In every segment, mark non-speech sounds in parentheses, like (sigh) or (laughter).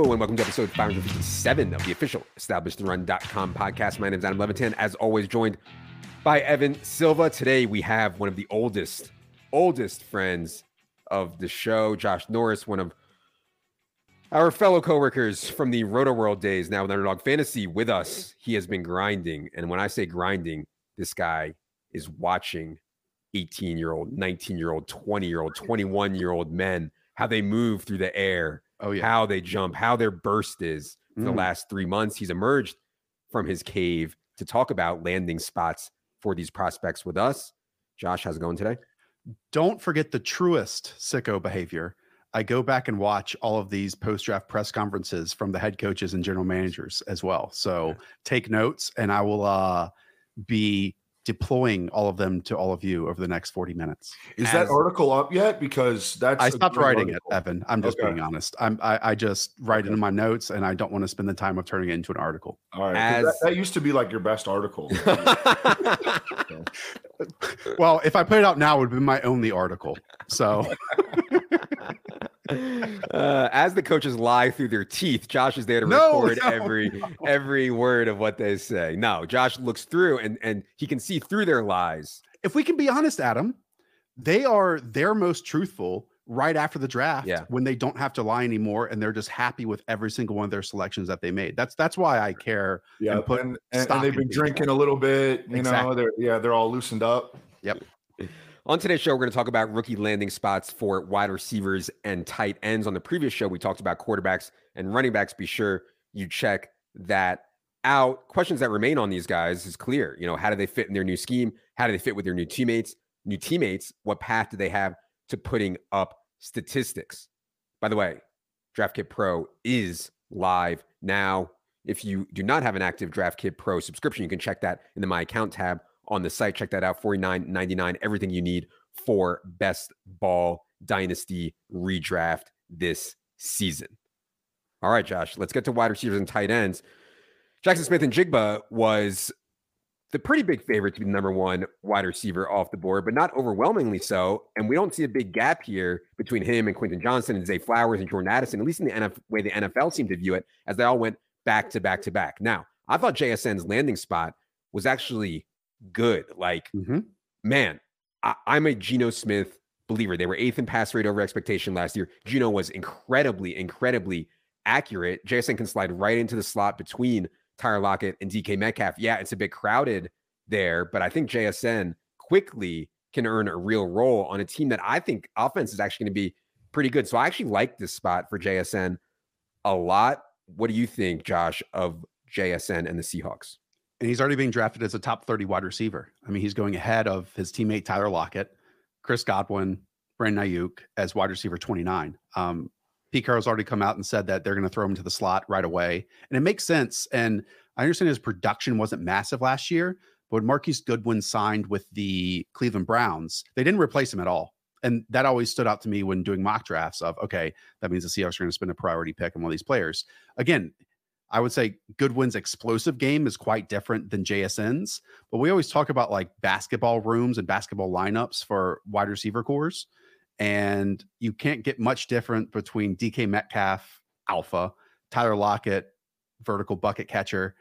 Hello and welcome to episode 557 of the official EstablishTheRun.com podcast. My name is Adam Levitan, as always, joined by Evan Silva. Today we have one of the oldest, oldest friends of the show, Josh Norris, one of our fellow coworkers from the Rotoworld days, now with Underdog Fantasy, with us. He has been grinding. And when I say grinding, this guy is watching 18 year old, 19 year old, 20 year old, 21 year old men, how they move through the air, Oh yeah. how they jump, how their burst is for the Mm. last three months. He's emerged from his cave to talk about landing spots for these prospects with us. Josh, how's it going today? Don't forget the truest sicko behavior. I go back and watch all of these post draft press conferences from the head coaches and general managers as well. So take notes and I will uh be deploying all of them to all of you over the next 40 minutes. Is As- that article up yet? Because that's I stopped writing article. it, Evan. I'm just Okay. being honest. I'm I, I just write it in my notes and I don't want to spend the time of turning it into an article. All right. As- that, that used to be like your best article. (laughs) (laughs) Well, if I put it out now, it would be my only article. So (laughs) uh, as the coaches lie through their teeth, Josh is there to No, record no, every no. every word of what they say. No, Josh looks through and and he can see through their lies. if we can be honest, Adam, they are their most truthful right after the draft Yeah. when they don't have to lie anymore and they're just happy with every single one of their selections that they made. That's that's why I care. yeah, And put and, and, and they've in been people. drinking a little bit. You Exactly. know, they're yeah, they're all loosened up. (laughs) On today's show, we're going to talk about rookie landing spots for wide receivers and tight ends. On the previous show, we talked about quarterbacks and running backs. Be sure you check that out. Questions that remain on these guys is clear. You know, how do they fit in their new scheme? How do they fit with their new teammates? New teammates, what path do they have to putting up statistics? By the way, DraftKit Pro is live now. If you do not have an active DraftKit Pro subscription, you can check that in the My Account tab on the site. Check that out. $49.99. Everything you need for best ball dynasty redraft this season. All right, Josh, let's get to wide receivers and tight ends. Jackson Smith-Njigba was the pretty big favorite to be the number one wide receiver off the board, but not overwhelmingly so. And we don't see a big gap here between him and Quentin Johnston and Zay Flowers and Jordan Addison, at least in the NF- way the NFL seemed to view it, as they all went back to back to back. Now, I thought JSN's landing spot was actually good. Like, Mhm. man, I, I'm a Geno Smith believer. They were eighth in pass rate over expectation last year. Geno was incredibly, incredibly accurate. JSN can slide right into the slot between Tyler Lockett and DK Metcalf. Yeah, it's a bit crowded there, but I think JSN quickly can earn a real role on a team that I think offense is actually going to be pretty good. So I actually like this spot for JSN a lot. What do you think, Josh, of JSN and the Seahawks? And he's already being drafted as a top 30 wide receiver. I mean, he's going ahead of his teammate Tyler Lockett, Chris Godwin, Brandon Aiyuk as wide receiver 29. Um, Pete Carroll's already come out and said that they're going to throw him to the slot right away. And it makes sense. And I understand his production wasn't massive last year, but when Marquise Goodwin signed with the Cleveland Browns, they didn't replace him at all. And that always stood out to me when doing mock drafts of, okay, that means the Seahawks are going to spend a priority pick on one of these players. Again, I would say Goodwin's explosive game is quite different than JSN's, but we always talk about like basketball rooms and basketball lineups for wide receiver cores. And you can't get much different between DK Metcalf, alpha, Tyler Lockett, vertical bucket catcher,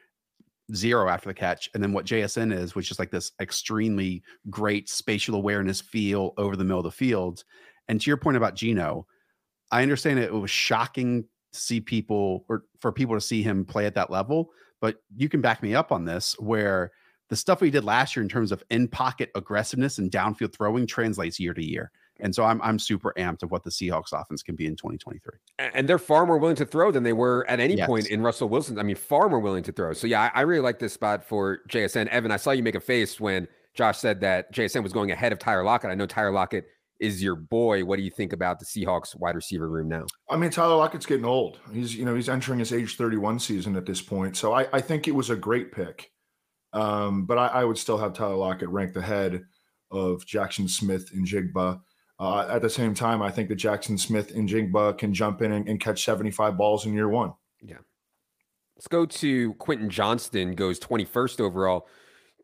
zero after the catch, and then what JSN is, which is like this extremely great spatial awareness feel over the middle of the field. And to your point about Geno, I understand it was shocking see people or for people to see him play at that level, but you can back me up on this where the stuff we did last year in terms of in pocket aggressiveness and downfield throwing translates year to year. And so I'm I'm super amped of what the Seahawks offense can be in 2023. And they're far more willing to throw than they were at any point in Russell Wilson. I mean, far more willing to throw. So yeah, I, I really like this spot for JSN. Evan, I saw you make a face when Josh said that JSN was going ahead of Tyler Lockett. I know Tyler Lockett is your boy. What do you think about the Seahawks wide receiver room now? I mean, Tyler Lockett's getting old. He's you know he's entering his age 31 season at this point. So I, I think it was a great pick. Um, but I, I would still have Tyler Lockett ranked ahead of Jackson Smith-Njigba. Uh, at the same time, I think that Jackson Smith-Njigba can jump in and, and catch 75 balls in year one. Yeah. Let's go to Quentin Johnston, goes 21st overall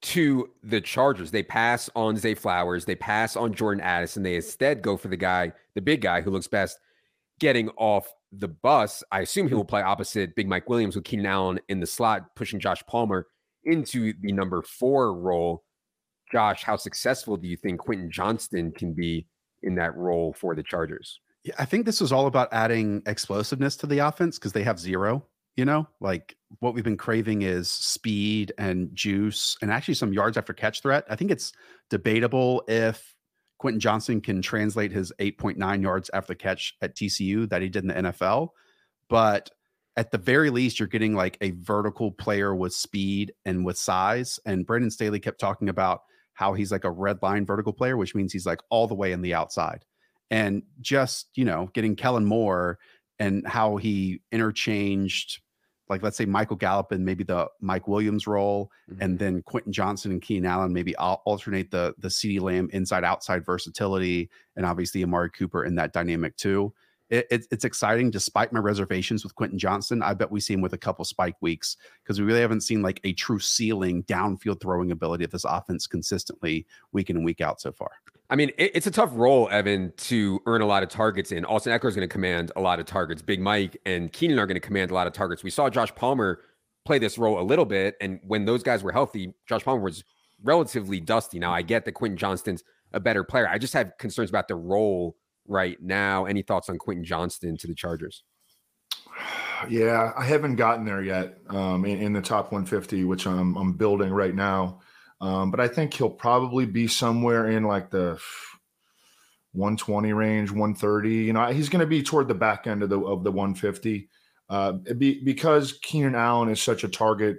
to the Chargers. They pass on Zay Flowers, they pass on Jordan Addison. They instead go for the guy, the big guy who looks best getting off the bus, I assume he will play opposite Big Mike Williams with Keenan Allen in the slot, pushing Josh Palmer into the number four role. Josh, how successful do you think Quentin Johnston can be in that role for the Chargers? I think this was all about adding explosiveness to the offense because they have zero. You know, like what we've been craving is speed and juice and actually some yards after catch threat. I think it's debatable if Quentin Johnston can translate his 8.9 yards after catch at TCU that he did in the NFL. But at the very least, you're getting like a vertical player with speed and with size. And Brandon Staley kept talking about how he's like a red line vertical player, which means he's like all the way in the outside. And just, you know, getting Kellen Moore and how he interchanged like let's say Michael Gallup and maybe the Mike Williams role, mm-hmm. and then Quentin Johnston and Keenan Allen maybe I'll alternate the the CeeDee Lamb inside outside versatility, and obviously Amari Cooper in that dynamic too. It, it, it's exciting despite my reservations with Quentin Johnston. I bet we see him with a couple spike weeks because we really haven't seen like a true ceiling downfield throwing ability of this offense consistently week in and week out so far. I mean, it, it's a tough role, Evan, to earn a lot of targets in. Austin Ekeler is going to command a lot of targets. Big Mike and Keenan are going to command a lot of targets. We saw Josh Palmer play this role a little bit, and when those guys were healthy, Josh Palmer was relatively dusty. Now I get that Quentin Johnston's a better player. I just have concerns about the role right now. Any thoughts on Quentin Johnston to the Chargers? (sighs) Yeah, I haven't gotten there yet um, in, in, the top 150, which I'm, I'm building right now. Um, but I think he'll probably be somewhere in like the 120 range, 130. You know, he's going to be toward the back end of the of the 150 uh, be, because Keenan Allen is such a target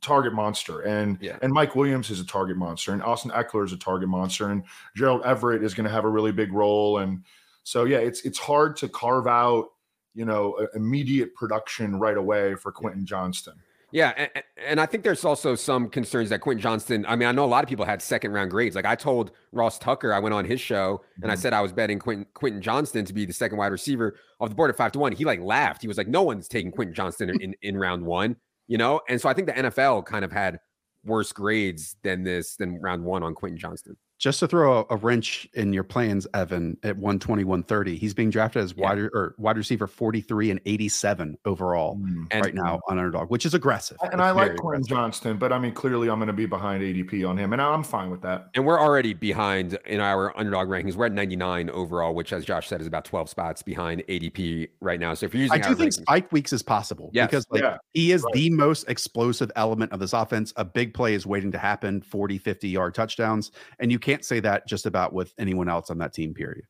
target monster, and yeah. and Mike Williams is a target monster, and Austin Ekeler is a target monster, and Gerald Everett is going to have a really big role, and so yeah, it's it's hard to carve out you know immediate production right away for Quentin Johnston. Yeah, and, and, I think there's also some concerns that Quentin Johnston. I mean, I know a lot of people had second round grades. Like I told Ross Tucker, I went on his show and I mm-hmm. said I was betting Quentin, Quentin Johnston to be the second wide receiver off the board at five to one. He like laughed. He was like, "No one's taking Quentin Johnston in, in, (laughs) in round one," you know. And so I think the NFL kind of had worse grades than this than round one on Quentin Johnston just to throw a, a, wrench in your plans, Evan, at 120, 130, he's being drafted as yeah. wide or wide receiver 43 and 87 overall mm. right and, now on underdog, which is aggressive. And it's I like Quentin Johnston, but I mean, clearly I'm going to be behind ADP on him, and I'm fine with that. And we're already behind in our underdog rankings. We're at 99 overall, which, as Josh said, is about 12 spots behind ADP right now. So if you're using, I do think rankings, spike weeks is possible yes. because like yeah. he is right. the most explosive element of this offense. A big play is waiting to happen, 40, 50 yard touchdowns, and you can't say that just about with anyone else on that team, period.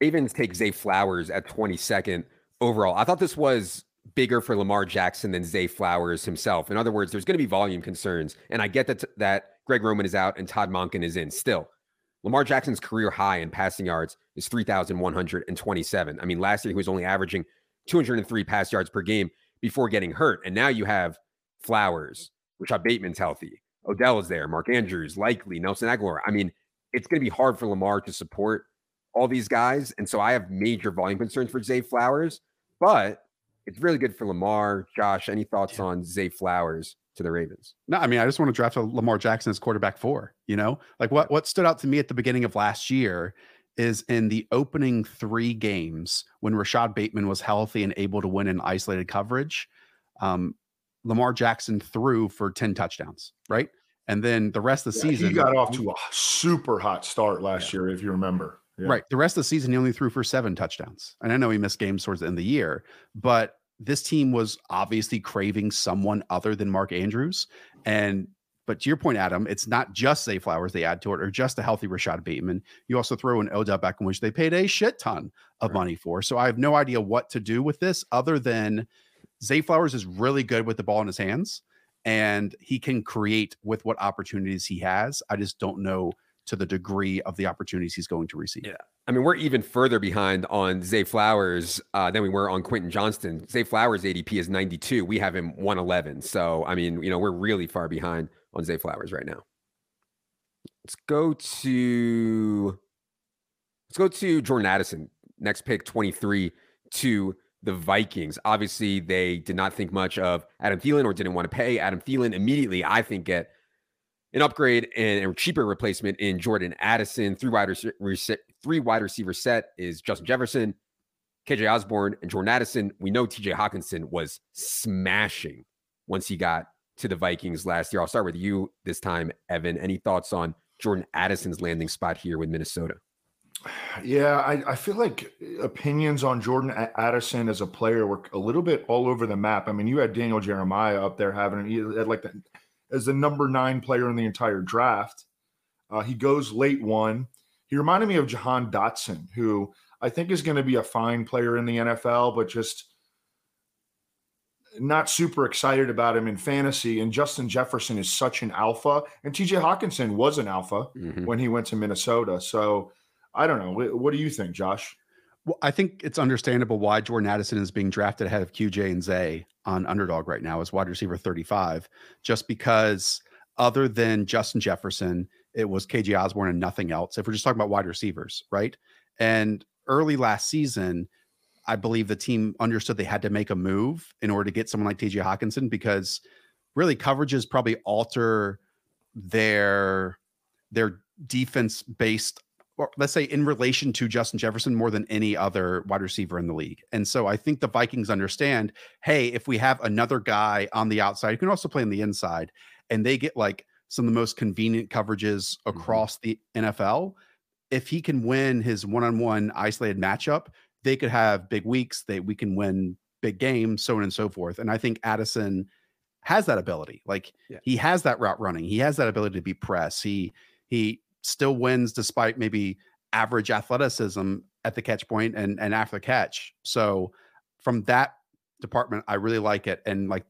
Ravens take Zay Flowers at 22nd overall. I thought this was bigger for Lamar Jackson than Zay Flowers himself. In other words, there's going to be volume concerns. And I get that, that Greg Roman is out and Todd Monken is in. Still, Lamar Jackson's career high in passing yards is 3,127. I mean, last year he was only averaging 203 pass yards per game before getting hurt. And now you have Flowers, Rashod Bateman's healthy. Odell is there, Mark Andrews, likely, Nelson Agholor. I mean, it's going to be hard for Lamar to support all these guys. And so I have major volume concerns for Zay Flowers, but it's really good for Lamar. Josh, any thoughts yeah. on Zay Flowers to the Ravens? No, I mean, I just want to draft a Lamar Jackson as quarterback four, you know, like what, what stood out to me at the beginning of last year is in the opening three games when Rashod Bateman was healthy and able to win in isolated coverage. Um, Lamar Jackson threw for 10 touchdowns, right? And then the rest of the yeah, season, he got off to a super hot start last yeah. year, if you remember. Yeah. Right. The rest of the season, he only threw for seven touchdowns. And I know he missed games towards the end of the year, but this team was obviously craving someone other than Mark Andrews. And but to your point, Adam, it's not just Zay Flowers they add to it, or just a healthy Rashod Bateman. You also throw in Odell Beckham, which they paid a shit ton of right. money for. So I have no idea what to do with this other than Zay Flowers is really good with the ball in his hands and he can create with what opportunities he has. I just don't know to the degree of the opportunities he's going to receive. Yeah. I mean, we're even further behind on Zay Flowers uh, than we were on Quentin Johnston. Zay Flowers ADP is 92. We have him 111. So, I mean, you know, we're really far behind on Zay Flowers right now. Let's go to let's go to Jordan Addison. Next pick 23 to the Vikings. Obviously, they did not think much of Adam Thielen or didn't want to pay Adam Thielen immediately. I think get an upgrade and a cheaper replacement in Jordan Addison. Three wide, rec- three wide receiver set is Justin Jefferson, KJ Osborn and Jordan Addison. We know TJ Hockenson was smashing once he got to the Vikings last year. I'll start with you this time, Evan. Any thoughts on Jordan Addison's landing spot here with Minnesota? Yeah, I, I feel like opinions on Jordan Addison as a player were a little bit all over the map. I mean, you had Daniel Jeremiah up there having he had like the, as the number nine player in the entire draft. Uh, he goes late one. He reminded me of Jahan Dotson, who I think is going to be a fine player in the NFL, but just not super excited about him in fantasy. And Justin Jefferson is such an alpha, and TJ Hockenson was an alpha mm-hmm. when he went to Minnesota. So I don't know. What do you think, Josh? Well, I think it's understandable why Jordan Addison is being drafted ahead of QJ and Zay on underdog right now as wide receiver 35, just because other than Justin Jefferson, it was KJ Osborn and nothing else. If we're just talking about wide receivers, right? And early last season, I believe the team understood they had to make a move in order to get someone like TJ Hockenson because really coverages probably alter their their defense based or let's say in relation to Justin Jefferson more than any other wide receiver in the league. And so I think the Vikings understand, hey, if we have another guy on the outside who can also play on the inside and they get like some of the most convenient coverages mm-hmm. across mm-hmm. the NFL, if he can win his one-on-one isolated matchup, they could have big weeks. They we can win big games, so on and so forth. And I think Addison has that ability. Like yeah. he has that route running. He has that ability to be press. He he still wins despite maybe average athleticism at the catch point and and after the catch. So from that department, I really like it. And like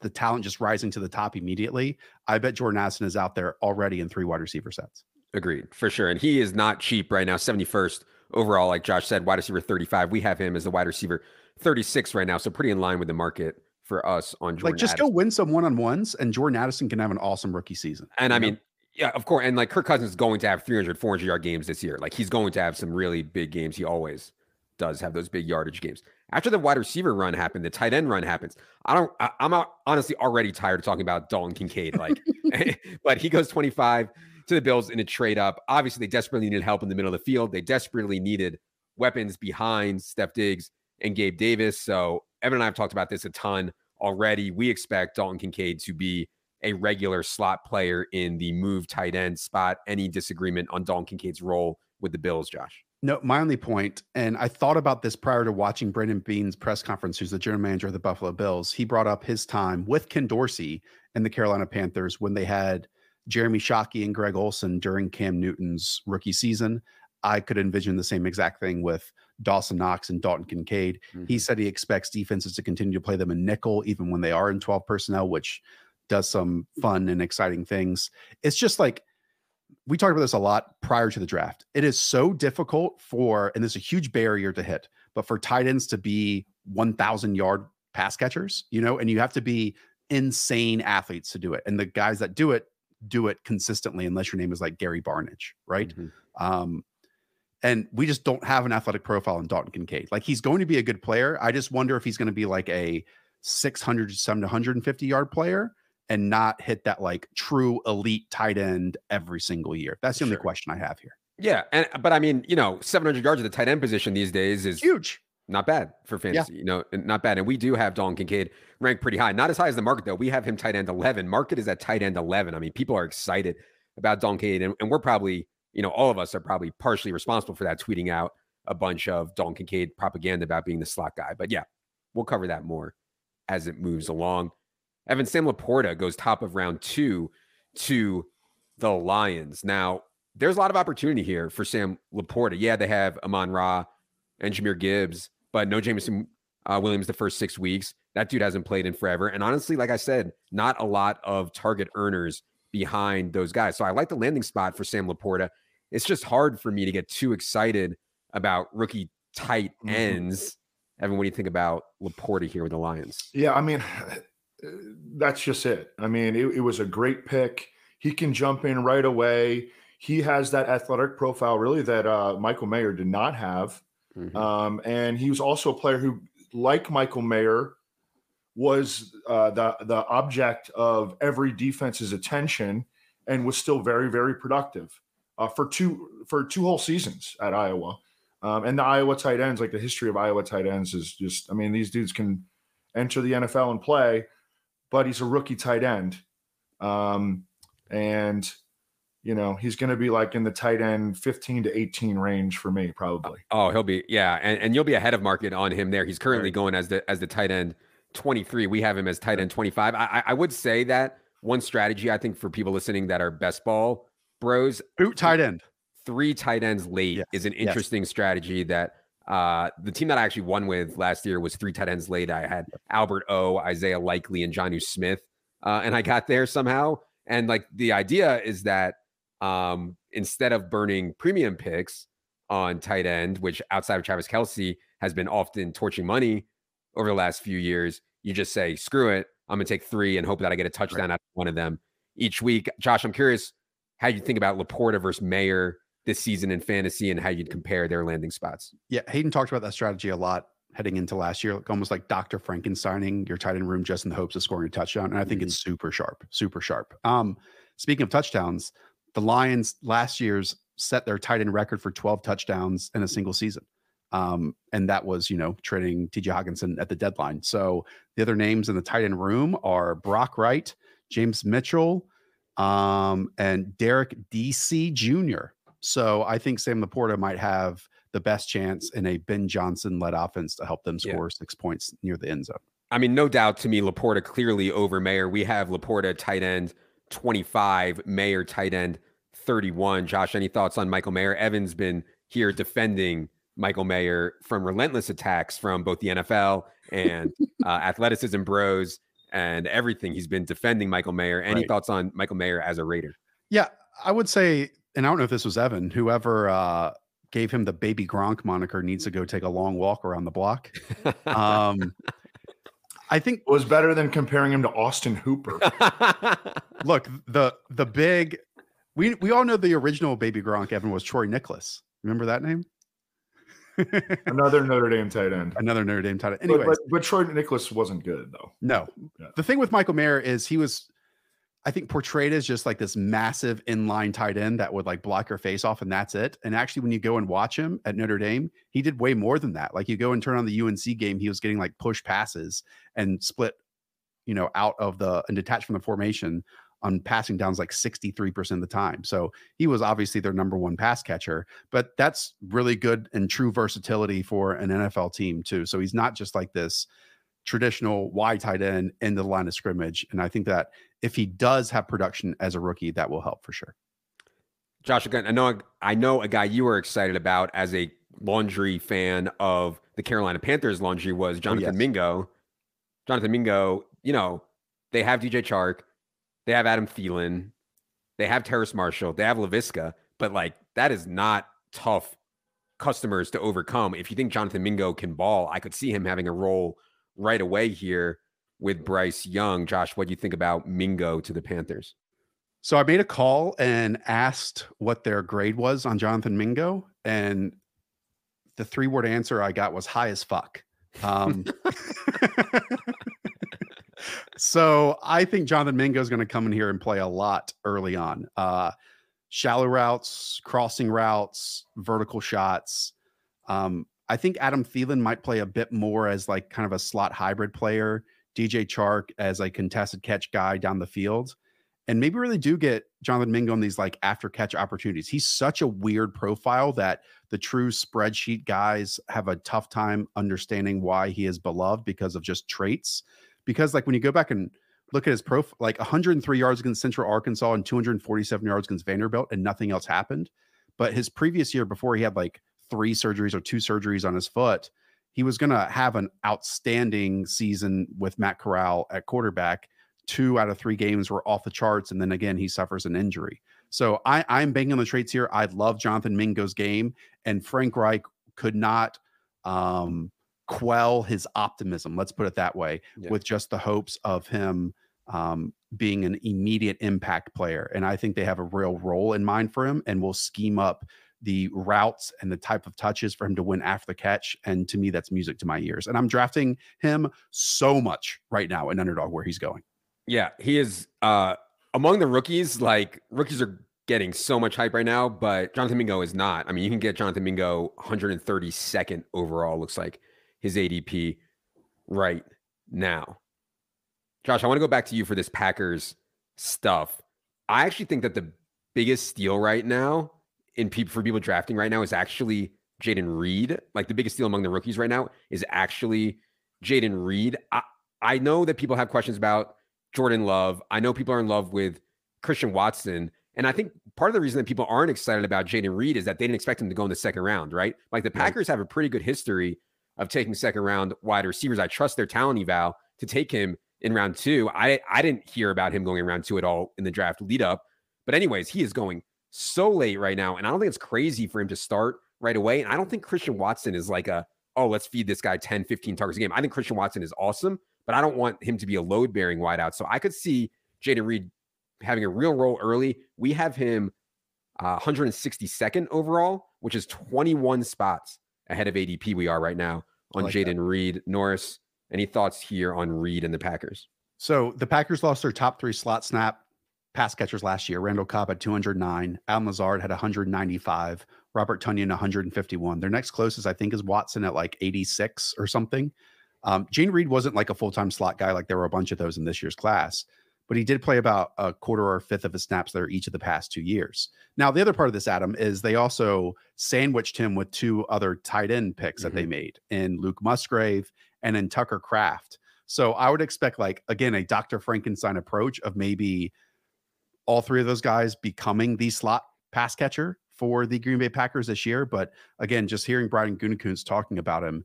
the talent just rising to the top immediately. I bet Jordan Addison is out there already in three wide receiver sets. Agreed, for sure. And he is not cheap right now, 71st overall, like Josh said, wide receiver 35. We have him as the wide receiver 36 right now. So pretty in line with the market for us on Jordan. Like just Addison. go win some one on ones, and Jordan Addison can have an awesome rookie season. And I know? mean, yeah, of course. And like Kirk Cousins is going to have 300, 400 yard games this year. Like he's going to have some really big games. He always does have those big yardage games. After the wide receiver run happened, the tight end run happens. I don't, I, am honestly already tired of talking about Dalton Kincaid. Like, (laughs) (laughs) but he goes 25 to the Bills in a trade up. Obviously, they desperately needed help in the middle of the field. They desperately needed weapons behind Steph Diggs and Gabe Davis. So Evan and I have talked about this a ton already. We expect Dalton Kincaid to be a regular slot player in the move tight end spot. Any disagreement on Dalton Kincaid's role with the Bills, Josh? No, my only point, and I thought about this prior to watching Brandon Beane's press conference, who's the general manager of the Buffalo Bills. He brought up his time with Ken Dorsey and the Carolina Panthers when they had Jeremy Shockey and Greg Olsen during Cam Newton's rookie season. I could envision the same exact thing with Dawson Knox and Dalton Kincaid. Mm-hmm. He said he expects defenses to continue to play them in nickel even when they are in 12 personnel, which does some fun and exciting things. It's just like we talked about this a lot prior to the draft. It is so difficult for, and there's a huge barrier to hit, but for tight ends to be 1,000 yard pass catchers, you know, and you have to be insane athletes to do it. And the guys that do it do it consistently, unless your name is like Gary Barnidge, right? Mm-hmm. Um, and we just don't have an athletic profile in Dalton Kincaid. Like he's going to be a good player. I just wonder if he's going to be like a 600 to 750 yard player and not hit that like true elite tight end every single year. That's the only question I have here. Yeah, and but I mean, you know, 700 yards at the tight end position these days is huge. Not bad for fantasy, yeah. you know, not bad. And we do have Dalton Kincaid ranked pretty high. Not as high as the market though. We have him tight end 11. Market is at tight end 11. I mean, people are excited about Dalton Kincaid, and, and we're probably, you know, all of us are probably partially responsible for that, tweeting out a bunch of Dalton Kincaid propaganda about being the slot guy. But yeah, we'll cover that more as it moves along. Evan Sam LaPorta goes top of round two to the Lions. Now, there's a lot of opportunity here for Sam LaPorta. Yeah, they have Amon Ra and Jahmyr Gibbs, but no Jameson uh, Williams the first six weeks. That dude hasn't played in forever. And honestly, like I said, not a lot of target earners behind those guys. So I like the landing spot for Sam LaPorta. It's just hard for me to get too excited about rookie tight mm-hmm. ends. Mm-hmm. Evan, what do you think about LaPorta here with the Lions? Yeah, I mean, that's just it. I mean, it, it, was a great pick. He can jump in right away. He has that athletic profile, really, that uh, Michael Mayer did not have. Mm-hmm. Um, and he was also a player who, like Michael Mayer, was uh, the the object of every defense's attention, and was still very, very productive uh, for two for two whole seasons at Iowa. Um, and the Iowa tight ends, like the history of Iowa tight ends, is just I mean these dudes can enter the NFL and play, but he's a rookie tight end, um, and you know he's going to be like in the tight end 15 to 18 range for me probably. Oh, he'll be yeah, and, and you'll be ahead of market on him there. He's currently right. going as the as the tight end 23. We have him as tight end 25. I, I would say that one strategy I think for people listening that are best ball bros boot tight end three tight ends late yes. is an interesting yes. strategy that uh, the team that I actually won with last year was three tight ends late. I had Albert O, Isaiah Likely, and Jonnu Smith, uh, and I got there somehow. And like the idea is that um, instead of burning premium picks on tight end, which outside of Travis Kelce has been often torching money over the last few years, you just say, screw it. I'm going to take three and hope that I get a touchdown right. out of one of them each week. Josh, I'm curious how you think about LaPorta versus Mayer this season in fantasy and how you'd compare their landing spots. Yeah, Hayden talked about that strategy a lot heading into last year, like almost like Dr. Frankensteining your tight end room just in the hopes of scoring a touchdown. And I think mm-hmm. it's super sharp, super sharp. Um, speaking of touchdowns, the Lions last year's set their tight end record for 12 touchdowns in a single season. Um, and that was, you know, trading TJ Hockenson at the deadline. So the other names in the tight end room are Brock Wright, James Mitchell, um, and Derrick Deese Jr. So I think Sam LaPorta might have the best chance in a Ben Johnson led offense to help them score yeah. six points near the end zone. I mean, no doubt to me, LaPorta clearly over Mayer. We have LaPorta tight end 25, Mayer tight end 31. Josh, any thoughts on Michael Mayer? Evan's been here defending Michael Mayer from relentless attacks from both the NFL and uh, (laughs) athleticism bros and everything. He's been defending Michael Mayer. Any right. thoughts on Michael Mayer as a Raider? Yeah, I would say and I don't know if this was Evan, whoever uh, gave him the baby Gronk moniker needs to go take a long walk around the block. Um, I think it was better than comparing him to Austin Hooper. (laughs) look, the the big we we all know the original baby Gronk Evan was Troy Niklas. Remember that name? (laughs) Another Notre Dame tight end. Another Notre Dame tight end. Anyway, but, but, but, Troy Niklas wasn't good though. No. Yeah. The thing with Michael Mayer is he was I think portrayed as just like this massive inline tight end that would like block your face off and that's it. And actually, when you go and watch him at Notre Dame, he did way more than that. Like you go and turn on the UNC game, he was getting like push passes and split, you know, out of the and detached from the formation on passing downs like 63% of the time. So he was obviously their number one pass catcher, but that's really good and true versatility for an NFL team too. So he's not just like this traditional wide tight end in the line of scrimmage. And I think that if he does have production as a rookie, that will help for sure. Josh, again, I know I know a guy you were excited about as a laundry fan of the Carolina Panthers laundry was oh, Jonathan oh, yes. Mingo. Jonathan Mingo, you know, they have DJ Chark, they have Adam Thielen, they have Terrace Marshall, they have Laviska, but like that is not tough customers to overcome. If you think Jonathan Mingo can ball, I could see him having a role right away here with Bryce Young. Josh, what do you think about Mingo to the Panthers? So I made a call and asked what their grade was on Jonathan Mingo, and the three word answer I got was high as fuck. Um, (laughs) so I think Jonathan Mingo is going to come in here and play a lot early on. Uh, shallow routes, crossing routes, vertical shots. Um, I think Adam Thielen might play a bit more as like kind of a slot hybrid player, DJ Chark as a contested catch guy down the field. And maybe really do get Jonathan Mingo on these like after catch opportunities. He's such a weird profile that the true spreadsheet guys have a tough time understanding why he is beloved because of just traits. Because like when you go back and look at his profile, like 103 yards against Central Arkansas and 247 yards against Vanderbilt, and nothing else happened. But his previous year before he had like three surgeries or two surgeries on his foot, he was going to have an outstanding season with Matt Corral at quarterback. Two out of three games were off the charts, and then again he suffers an injury. So I, I'm banging on the traits here. I love Jonathan Mingo's game, and Frank Reich could not um, quell his optimism. Let's put it that way, yeah. with just the hopes of him um, being an immediate impact player. And I think they have a real role in mind for him, and will scheme up the routes and the type of touches for him to win after the catch. And to me, that's music to my ears. And I'm drafting him so much right now in underdog where he's going. Yeah, he is uh among the rookies, like rookies are getting so much hype right now, but Jonathan Mingo is not. I mean, you can get Jonathan Mingo 132nd overall, looks like his ADP right now. Josh, I want to go back to you for this Packers stuff. I actually think that the biggest steal right now in people for people drafting right now is actually Jayden Reed. Like the biggest deal among the rookies right now is actually Jayden Reed. I, I know that people have questions about Jordan Love. I know people are in love with Christian Watson. And I think part of the reason that people aren't excited about Jayden Reed is that they didn't expect him to go in the second round, right? Like the Packers have a pretty good history of taking second round wide receivers. I trust their talent eval to take him in round two. I I didn't hear about him going in round two at all in the draft lead up. But anyways, he is going so late right now. And I don't think it's crazy for him to start right away. And I don't think Christian Watson is like a, oh, let's feed this guy 10, 15 targets a game. I think Christian Watson is awesome, but I don't want him to be a load bearing wideout. So I could see Jayden Reed having a real role early. We have him uh, 162nd overall, which is 21 spots ahead of ADP we are right now on like Jayden Reed. Norris, any thoughts here on Reed and the Packers? So the Packers lost their top three slot snap pass catchers last year. Randall Cobb had 209. Allen Lazard had 195. Robert Tonyan 151. Their next closest, I think, is Watson at like 86 or something. Um, Jayden Reed wasn't like a full time slot guy, like there were a bunch of those in this year's class but he did play about a quarter or a fifth of his snaps there each of the past two years. Now, the other part of this, Adam, is they also sandwiched him with two other tight end picks mm-hmm. that they mm-hmm. made in Luke Musgrave and in Tucker Kraft. So I would expect, like, again, a Dr. Frankenstein approach of maybe all three of those guys becoming the slot pass catcher for the Green Bay Packers this year. But again, just hearing Brian Gutekunst talking about him,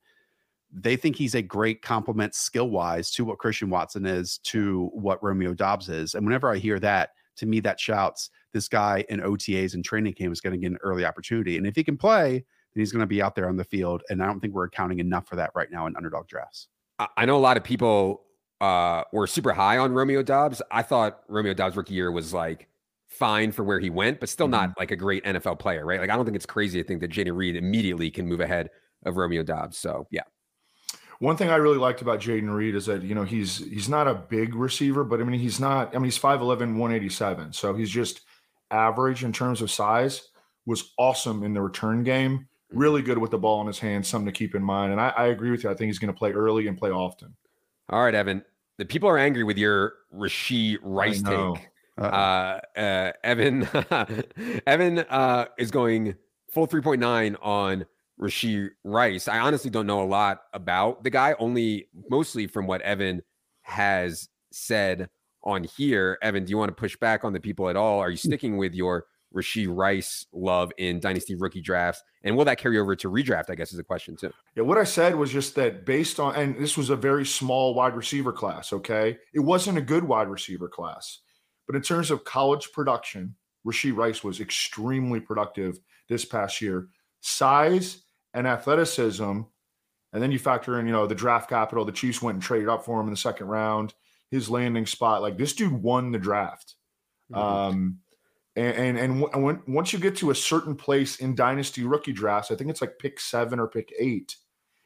they think he's a great complement skill wise to what Christian Watson is, to what Romeo Doubs is. And whenever I hear that, to me, that shouts this guy in OTAs and training camp is going to get an early opportunity. And if he can play, then he's going to be out there on the field. And I don't think we're accounting enough for that right now in underdog drafts. I know a lot of people uh, were super high on Romeo Doubs. I thought Romeo Doubs' rookie year was like fine for where he went, but still not mm-hmm. like a great NFL player, right? Like I don't think it's crazy to think that Jayden Reed immediately can move ahead of Romeo Doubs. So yeah. One thing I really liked about Jayden Reed is that you know he's he's not a big receiver, but I mean he's not. I mean he's 5'11", 187, so he's just average in terms of size. Was awesome in the return game. Really good with the ball in his hands. Something to keep in mind. And I, I agree with you. I think he's going to play early and play often. All right, Evan. The people are angry with your Rashee Rice take. Uh, uh, Evan (laughs) Evan uh, is going full 3.9 on Rashee Rice. I honestly don't know a lot about the guy, only mostly from what Evan has said on here. Evan, do you want to push back on the people at all? Are you hmm. sticking with your Rashee Rice love in dynasty rookie drafts? And will that carry over to redraft? I guess is a question too. Yeah, what I said was just that based on, and this was a very small wide receiver class, okay? It wasn't a good wide receiver class. But in terms of college production, Rashee Rice was extremely productive this past year. Size and athleticism, and then you factor in, you know, the draft capital. The Chiefs went and traded up for him in the second round. His landing spot, like this dude won the draft. Mm-hmm. Um, and and, and when, once you get to a certain place in dynasty rookie drafts, I think it's like pick seven or pick eight.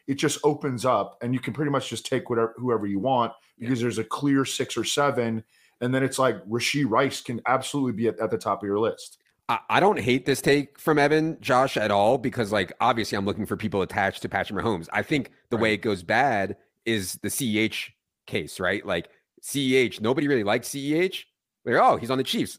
It just opens up, and you can pretty much just take whatever whoever you want because yeah. there's a clear six or seven, and then it's like Rashee Rice can absolutely be at, at the top of your list. I don't hate this take from Evan, Josh, at all because, like, obviously, I'm looking for people attached to Patrick Mahomes. I think the right. way it goes bad is the CEH case, right? Like, CEH, nobody really likes CEH. They're, oh, he's on the Chiefs,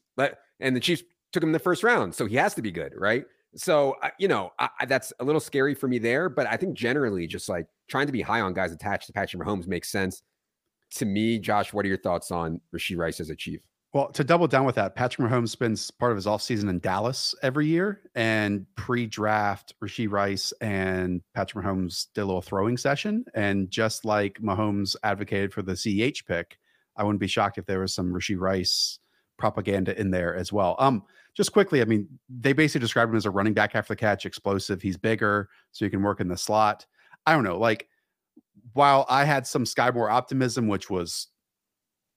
and the Chiefs took him in the first round, so he has to be good, right? So, you know, I, that's a little scary for me there, but I think generally, just like trying to be high on guys attached to Patrick Mahomes makes sense to me. Josh, what are your thoughts on Rashee Rice as a Chief? Well, to double down with that, Patrick Mahomes spends part of his offseason in Dallas every year. And pre draft, Rashee Rice and Patrick Mahomes did a little throwing session. And just like Mahomes advocated for the CEH pick, I wouldn't be shocked if there was some Rashee Rice propaganda in there as well. Um, just quickly, I mean, they basically described him as a running back after the catch, explosive. He's bigger, so you can work in the slot. I don't know. Like, while I had some Skyy Moore optimism, which was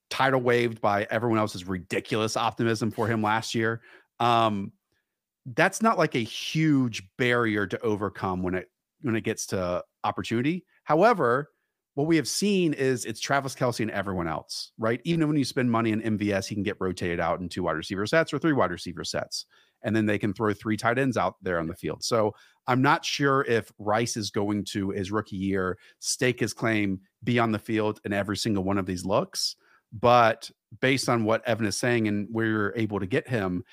tidal waved by everyone else's ridiculous optimism for him last year. Um, that's not like a huge barrier to overcome when it when it gets to opportunity. However, what we have seen is it's Travis Kelce and everyone else, right? Even when you spend money in MVS, he can get rotated out in two wide receiver sets or three wide receiver sets. And then they can throw three tight ends out there on the field. So I'm not sure if Rice is going to his rookie year stake his claim, be on the field in every single one of these looks. But based on what Evan is saying and where you're able to get him,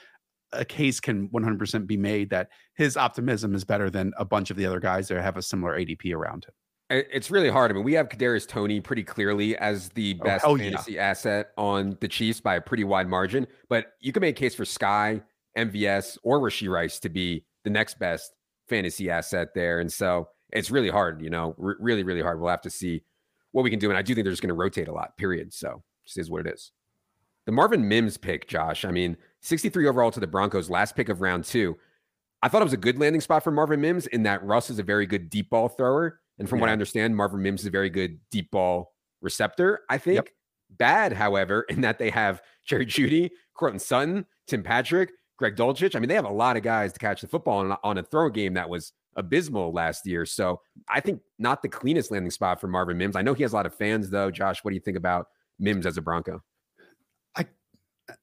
a case can 100% be made that his optimism is better than a bunch of the other guys that have a similar ADP around him. It's really hard. I mean, we have Kadarius Toney pretty clearly as the oh, best oh, fantasy yeah. asset on the Chiefs by a pretty wide margin. But you can make a case for Skyy, MVS, or Rashee Rice to be the next best fantasy asset there. And so it's really hard, you know, r- really, really hard. We'll have to see what we can do. And I do think they're just going to rotate a lot, period. So just is what it is. The Marvin Mims pick, Josh. I mean, 63 overall to the Broncos, last pick of round two. I thought it was a good landing spot for Marvin Mims in that Russ is a very good deep ball thrower. And from yeah. what I understand, Marvin Mims is a very good deep ball receptor. I think yep. bad, however, in that they have Jerry Jeudy, Courtland Sutton, Tim Patrick, Greg Dulcich. I mean, they have a lot of guys to catch the football on, on a throw game that was abysmal last year. So I think not the cleanest landing spot for Marvin Mims. I know he has a lot of fans, though. Josh, what do you think about Mims as a Bronco? I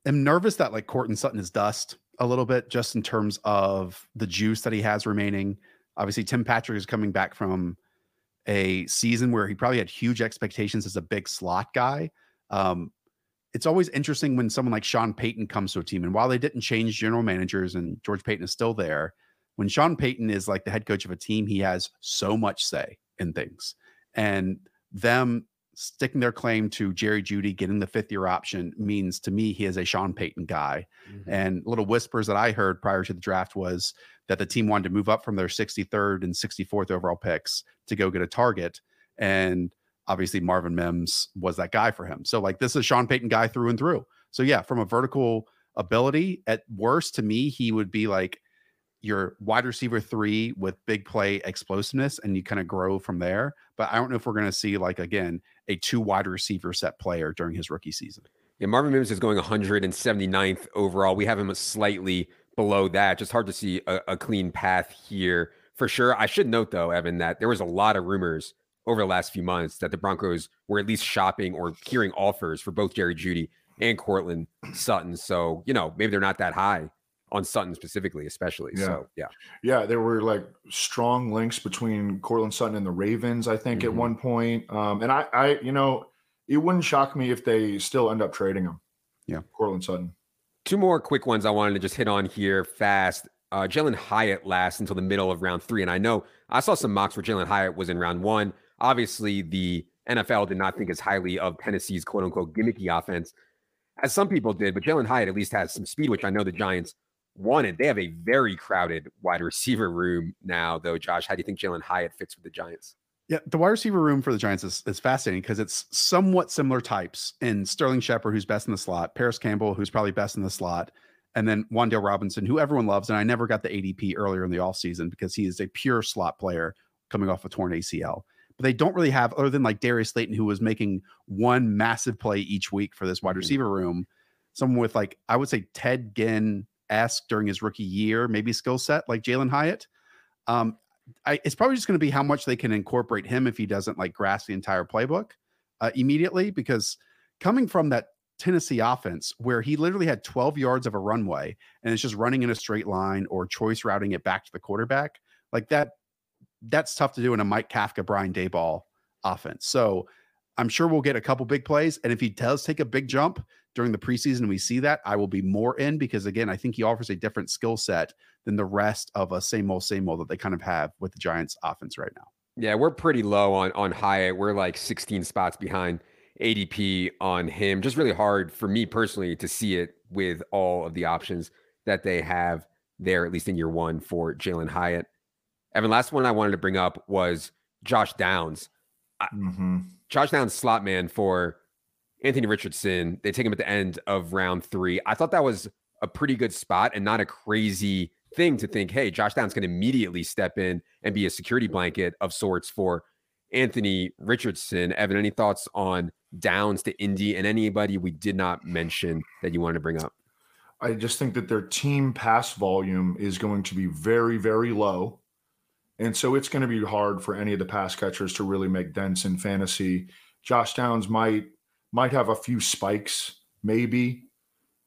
am nervous that like Courtland Sutton is dust a little bit just in terms of the juice that he has remaining. Obviously, Tim Patrick is coming back from a season where he probably had huge expectations as a big slot guy. Um, it's always interesting when someone like Sean Payton comes to a team. And while they didn't change general managers and George Paton is still there, when Sean Payton is like the head coach of a team, he has so much say in things. And them sticking their claim to Jerry Jeudy getting the fifth year option means to me he is a Sean Payton guy. Mm-hmm. And little whispers that I heard prior to the draft was that the team wanted to move up from their 63rd and 64th overall picks to go get a target. And obviously Marvin Mims was that guy for him. So like this is Sean Payton guy through and through. So yeah, from a vertical ability, at worst to me, he would be like your wide receiver three with big play explosiveness, and you kind of grow from there. But I don't know if we're going to see like again a two wide receiver set player during his rookie season. Yeah, Marvin Mims is going 179th overall. We have him slightly below that. Just hard to see a, a clean path here for sure. I should note though, Evan, that there was a lot of rumors over the last few months that the Broncos were at least shopping or hearing offers for both Jerry Jeudy and Courtland Sutton. So, you know, maybe they're not that high on Sutton specifically, especially. Yeah. So, yeah. Yeah. There were like strong links between Courtland Sutton and the Ravens, I think, mm-hmm. at one point. Um, and I, I, you know, it wouldn't shock me if they still end up trading him. Yeah. Courtland Sutton. Two more quick ones I wanted to just hit on here fast. Uh, Jalin Hyatt lasts until the middle of round three. And I know I saw some mocks where Jalin Hyatt was in round one. Obviously, the NFL did not think as highly of Tennessee's quote unquote gimmicky offense as some people did, but Jalin Hyatt at least has some speed, which I know the Giants wanted. They have a very crowded wide receiver room now, though. Josh, how do you think Jalin Hyatt fits with the Giants? Yeah, the wide receiver room for the Giants is, is fascinating because it's somewhat similar types in Sterling Shepard, who's best in the slot, Parris Campbell, who's probably best in the slot, and then Wan'Dale Robinson, who everyone loves. And I never got the ADP earlier in the offseason because he is a pure slot player coming off a torn ACL. But they don't really have, other than like Darius Slayton, who was making one massive play each week for this wide mm-hmm. receiver room, someone with like, I would say Ted Ginn esque during his rookie year, maybe skill set like Jalin Hyatt. Um, I, it's probably just going to be how much they can incorporate him if he doesn't like grasp the entire playbook uh, immediately. Because coming from that Tennessee offense, where he literally had 12 yards of a runway and it's just running in a straight line or choice routing it back to the quarterback, like that, that's tough to do in a Mike Kafka, Brian Daboll offense. So I'm sure we'll get a couple big plays. And if he does take a big jump during the preseason, we see that, I will be more in because, again, I think he offers a different skill set than the rest of a same old, same old that they kind of have with the Giants offense right now. Yeah, we're pretty low on on Hyatt. We're like 16 spots behind ADP on him. Just really hard for me personally to see it with all of the options that they have there, at least in year one for Jalin Hyatt. Evan, last one I wanted to bring up was Josh Downs. Mm-hmm. Josh Downs slot man for Anthony Richardson. They take him at the end of round three. I thought that was a pretty good spot and not a crazy thing to think, hey, Josh Downs can immediately step in and be a security blanket of sorts for Anthony Richardson. Evan, any thoughts on Downs to Indy and anybody we did not mention that you wanted to bring up? I just think that their team pass volume is going to be very, very low. And so it's going to be hard for any of the pass catchers to really make dents in fantasy. Josh Downs might might have a few spikes, maybe,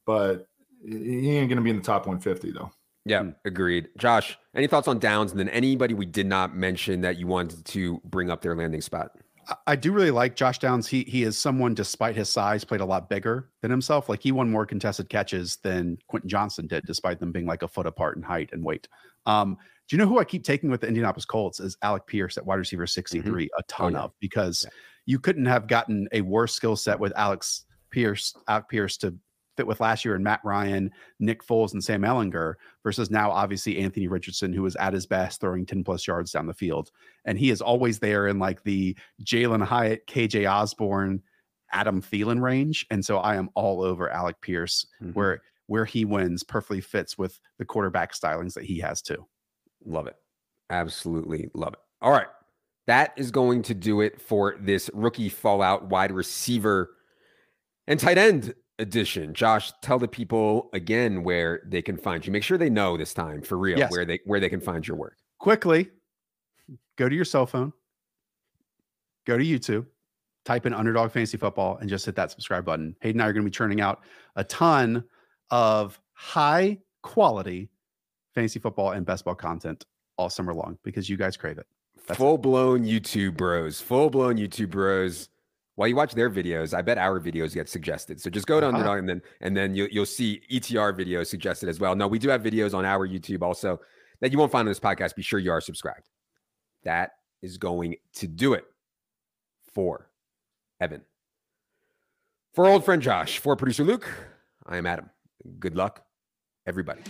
but he ain't going to be in the top 150 though. Yeah, agreed. Josh, any thoughts on Downs and then anybody we did not mention that you wanted to bring up their landing spot? I do really like Josh Downs. He he is someone, despite his size, played a lot bigger than himself. Like he won more contested catches than Quentin Johnston did, despite them being like a foot apart in height and weight. Um, do you know who I keep taking with the Indianapolis Colts is Alec Pierce at wide receiver 63, mm-hmm. a ton oh, yeah. of because yeah. you couldn't have gotten a worse skill set with Alex Pierce, Alec Pierce to fit with last year and Matt Ryan, Nick Foles, and Sam Ehlinger versus now obviously Anthony Richardson, who is at his best throwing 10 plus yards down the field. And he is always there in like the Jalin Hyatt, KJ Osborn, Adam Thielen range. And so I am all over Alec Pierce, mm-hmm. where where he wins perfectly fits with the quarterback stylings that he has too. Love it. Absolutely love it. All right. That is going to do it for this rookie fallout wide receiver and tight end edition. Josh, tell the people again where they can find you. Make sure they know this time for real yes. where they where they can find your work. Quickly, go to your cell phone, go to YouTube, type in underdog fantasy football, and just hit that subscribe button. Hayden and I are going to be churning out a ton of high quality fantasy football and best ball content all summer long because you guys crave it. Full blown YouTube bros, full blown YouTube bros while you watch their videos, I bet our videos get suggested. So just go to uh-huh. Underdog and then and then you, you'll see ETR videos suggested as well. No, we do have videos on our YouTube also that you won't find on this podcast. Be sure you are subscribed. That is going to do it for Evan. For old friend Josh, for producer Luke, I am Adam. Good luck, everybody.